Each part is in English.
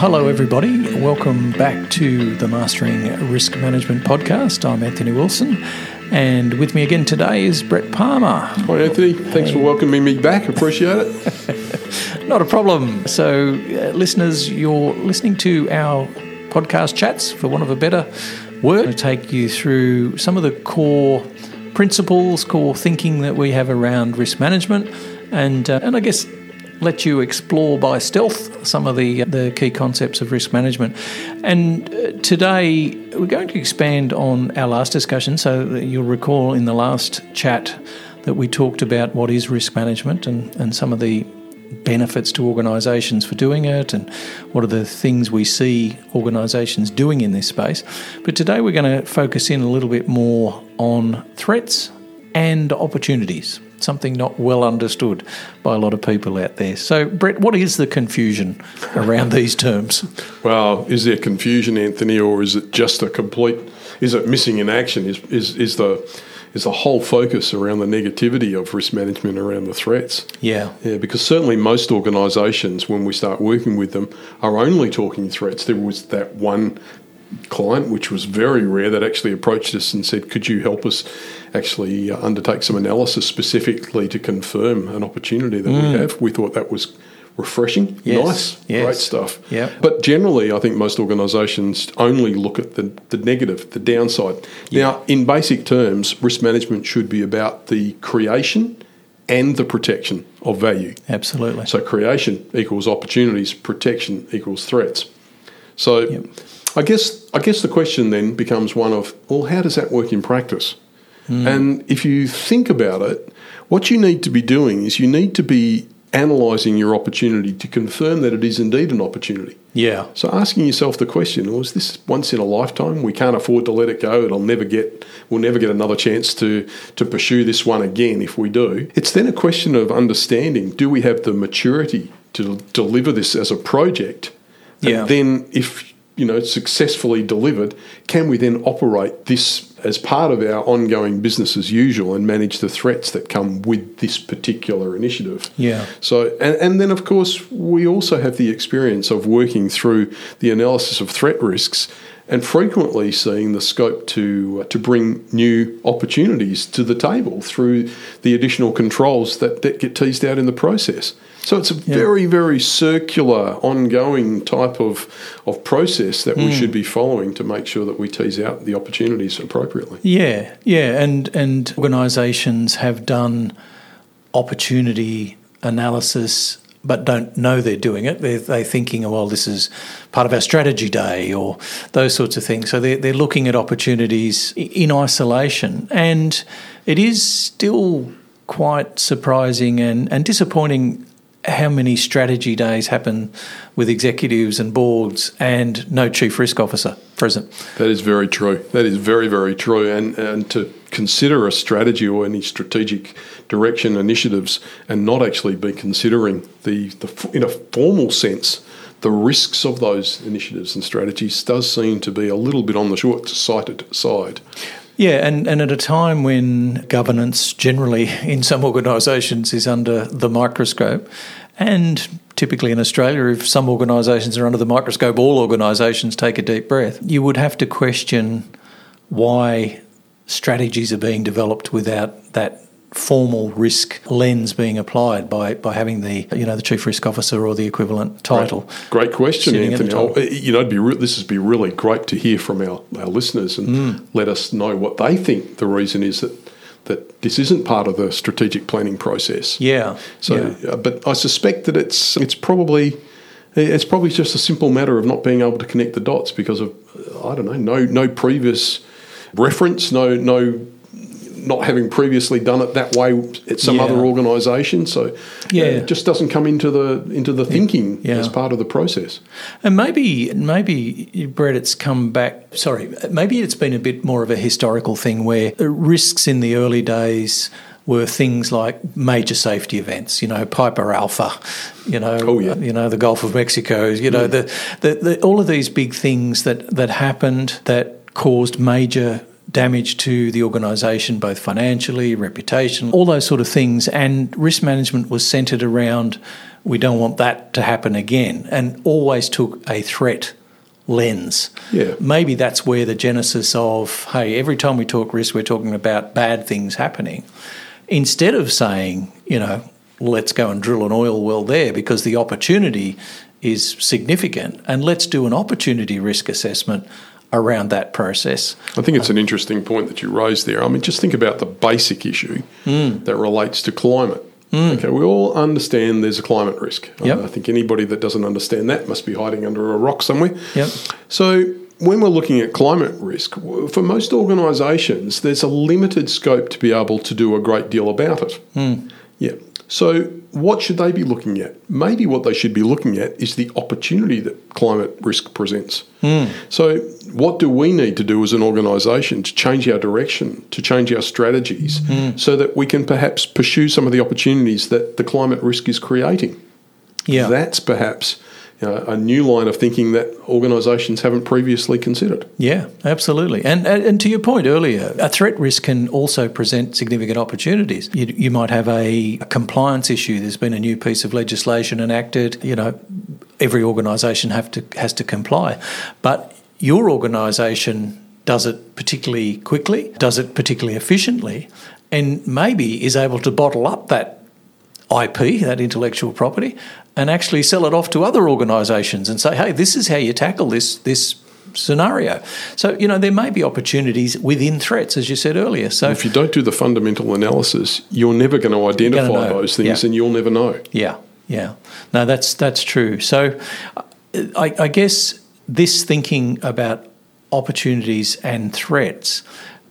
Hello, everybody. Welcome back to the Mastering Risk Management podcast. I'm Anthony Wilson, and with me again today is Brett Palmer. Hi, Anthony. Thanks for welcoming me back. Appreciate it. Not a problem. So, uh, listeners, you're listening to our podcast chats, for want of a better word, to take you through some of the core principles, core thinking that we have around risk management, and uh, and I guess let you explore by stealth some of the the key concepts of risk management. And uh, today we're going to expand on our last discussion. So you'll recall in the last chat that we talked about what is risk management and, and some of the benefits to organisations for doing it and what are the things we see organisations doing in this space. But today we're going to focus in a little bit more on threats and opportunities something not well understood by a lot of people out there. So, Brett, what is the confusion around these terms? Well, is there confusion, Anthony, or is it just a complete? Is it missing in action? Is is is the is the whole focus around the negativity of risk management around the threats? Yeah, yeah. Because certainly most organisations, when we start working with them, are only talking threats. There was that one client, which was very rare, that actually approached us and said, "Could you help us actually uh, undertake some analysis specifically to confirm an opportunity that mm. we have?" We thought that was refreshing, yes. nice, yes. great stuff. Yeah. But generally, I think most organisations only look at the, the negative, the downside. Yeah. Now, in basic terms, risk management should be about the creation and the protection of value. Absolutely. So creation equals opportunities, protection equals threats. So yep. I guess I guess the question then becomes one of well, how does that work in practice? Mm. And if you think about it, what you need to be doing is you need to be analysing your opportunity to confirm that it is indeed an opportunity. Yeah. So asking yourself the question, was this once in a lifetime? We can't afford to let it go. It'll never get we'll never get another chance to to pursue this one again if we do. It's then a question of understanding, do we have the maturity to deliver this as a project? And yeah. then if you know successfully delivered, can we then operate this as part of our ongoing business as usual and manage the threats that come with this particular initiative? Yeah. So and, and then of course we also have the experience of working through the analysis of threat risks and frequently seeing the scope to uh, to bring new opportunities to the table through the additional controls that, that get teased out in the process. So it's a yeah. very, very circular, ongoing type of of process that we mm. should be following to make sure that we tease out the opportunities appropriately. Yeah, yeah, and and organisations have done opportunity analysis but don't know they're doing it. They're, they're, thinking, oh, well, this is part of our strategy day or those sorts of things. So they're, they're looking at opportunities in isolation. And it is still quite surprising and, and disappointing how many strategy days happen with executives and boards and no chief risk officer present. That is very true. That is very, very true. And, and to consider a strategy or any strategic direction initiatives and not actually be considering the, the in a formal sense the risks of those initiatives and strategies does seem to be a little bit on the short sighted side. Yeah, and, and at a time when governance generally in some organisations is under the microscope, and typically in Australia, if some organisations are under the microscope, all organisations take a deep breath. You would have to question why strategies are being developed without that formal risk lens being applied by, by having the you know the chief risk officer or the equivalent title. Great, great question, Anthony. Oh, you know, be re- this would be really great to hear from our, our listeners and mm. let us know what they think the reason is that that this isn't part of the strategic planning process. Yeah. So, yeah. Uh, but I suspect that it's it's probably it's probably just a simple matter of not being able to connect the dots because of I don't know no no previous reference, no no not having previously done it that way at some yeah. other organisation. So yeah, it just doesn't come into the into the thinking yeah. as part of the process. And maybe maybe Brett, it's come back. Sorry, maybe it's been a bit more of a historical thing where risks in the early days were things like major safety events, you know, Piper Alpha, you know, oh, yeah. you know, the Gulf of Mexico, you know, the, the, the, all of these big things that, that happened that caused major damage to the organisation, both financially, reputation, all those sort of things. And risk management was centred around we don't want that to happen again, and always took a threat lens. Yeah. Maybe that's where the genesis of, hey, every time we talk risk, we're talking about bad things happening. Instead of saying, you know, let's go and drill an oil well there because the opportunity is significant, and let's do an opportunity risk assessment around that process. I think it's an interesting point that you raised there. I mean, just think about the basic issue Hmm. that relates to climate. Mm. Okay, we all understand there's a climate risk. Uh, yep. I think anybody that doesn't understand that must be hiding under a rock somewhere. Yep. So, when we're looking at climate risk, for most organisations, there's a limited scope to be able to do a great deal about it. Mm. Yeah. So, what should they be looking at? Maybe what they should be looking at is the opportunity that climate risk presents. Hmm. So, what do we need to do as an organisation to change our direction, to change our strategies, hmm. so that we can perhaps pursue some of the opportunities that the climate risk is creating? Yeah. That's perhaps you know, a new line of thinking that organisations haven't previously considered. Yeah, absolutely. And, and to your point earlier, a threat risk can also present significant opportunities. You, you might have a, a compliance issue. There's been a new piece of legislation enacted. You know, every organisation have to has to comply, but your organisation does it particularly quickly, does it particularly efficiently, and maybe is able to bottle up that IP, that intellectual property, and actually sell it off to other organisations and say, "Hey, this is how you tackle this this scenario." So you know there may be opportunities within threats, as you said earlier. So If you don't do the fundamental analysis, you're never going to identify know, those things yeah. and you'll never know. yeah, yeah, no, that's that's true. So I, I guess this thinking about opportunities and threats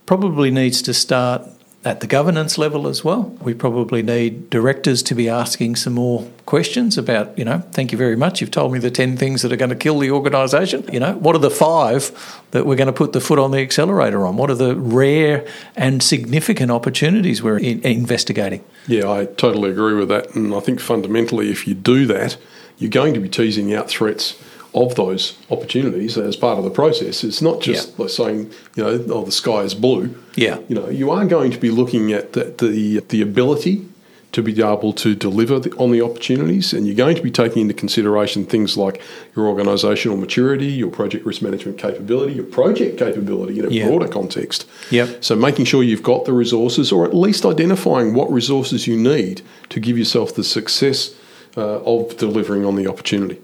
probably needs to start at the governance level as well. We probably need directors to be asking some more questions about, you know, thank you very much. You've told me the 10 things that are going to kill the organisation. You know, what are the five that we're going to put the foot on the accelerator on? What are the rare and significant opportunities we're in- investigating? Yeah, I totally agree with that. And I think fundamentally, if you do that, you're going to be teasing out threats of those opportunities as part of the process. It's not just like saying, you know, oh, the sky is blue. Yeah. You know, you are going to be looking at the, the, the ability to be able to deliver the, on the opportunities, and you're going to be taking into consideration things like your organisational maturity, your project risk management capability, your project capability in a Yeah. broader context. Yep. So making sure you've got the resources, or at least identifying what resources you need to give yourself the success uh, of delivering on the opportunity.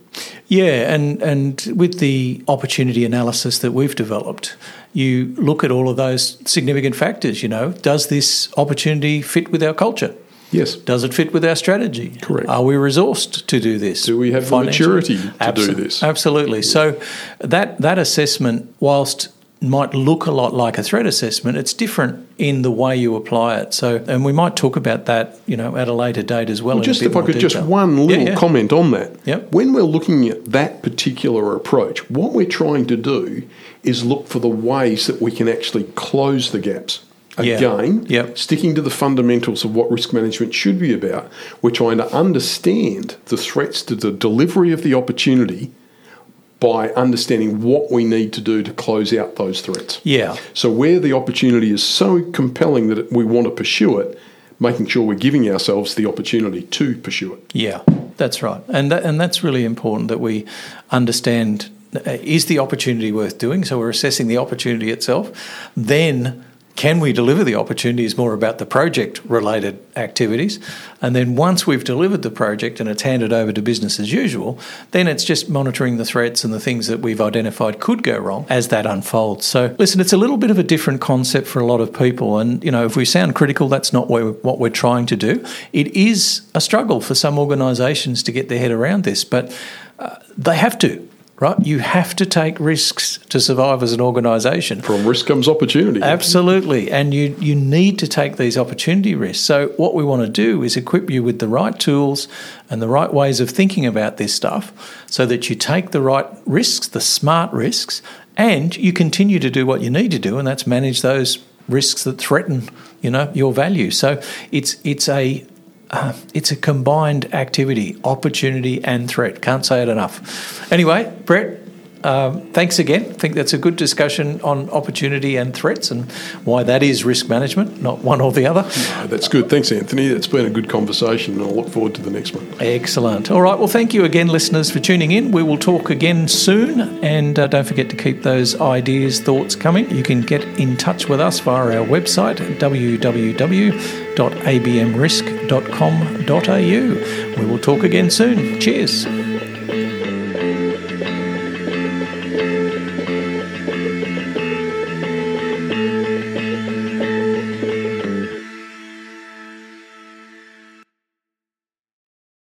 Yeah, and, and with the opportunity analysis that we've developed, you look at all of those significant factors. You know, does this opportunity fit with our culture? Yes. Does it fit with our strategy? Correct. Are we resourced to do this? Do we have the maturity to do this? Absolutely. So that that assessment, whilst might look a lot like a threat assessment, it's different in the way you apply it. So, and we might talk about that, you know, at a later date as well. Well, just if I could, just one little yeah. comment on that. Yep. When we're looking at that particular approach, what we're trying to do is look for the ways that we can actually close the gaps. Yeah. Again, Yep. sticking to the fundamentals of what risk management should be about, we're trying to understand the threats to the delivery of the opportunity by understanding what we need to do to close out those threats. Yeah. So, where the opportunity is so compelling that we want to pursue it, making sure we're giving ourselves the opportunity to pursue it. Yeah, that's right, and that, and that's really important that we understand uh, is the opportunity worth doing. So we're assessing the opportunity itself. Then, can we deliver the opportunities more about the project-related activities, and then once we've delivered the project and it's handed over to business as usual, then it's just monitoring the threats and the things that we've identified could go wrong as that unfolds. So, listen, it's a little bit of a different concept for a lot of people, and you know, if we sound critical, that's not what we're, what we're trying to do. It is a struggle for some organisations to get their head around this, but uh, they have to. Right, you have to take risks to survive as an organisation. From risk comes opportunity. Absolutely. And you, you need to take these opportunity risks. So, what we want to do is equip you with the right tools and the right ways of thinking about this stuff so that you take the right risks, the smart risks, and you continue to do what you need to do, and that's manage those risks that threaten you know your value. So it's it's a uh, it's a combined activity, opportunity and threat. Can't say it enough. Anyway, Brett, um, thanks again. I think that's a good discussion on opportunity and threats and why that is risk management, not one or the other. No, that's good. Thanks, Anthony. It's been a good conversation, and I'll look forward to the next one. Excellent. All right. Well, thank you again, listeners, for tuning in. We will talk again soon, and uh, don't forget to keep those ideas, thoughts coming. You can get in touch with us via our website, www.abmrisk.com.au. We will talk again soon. Cheers.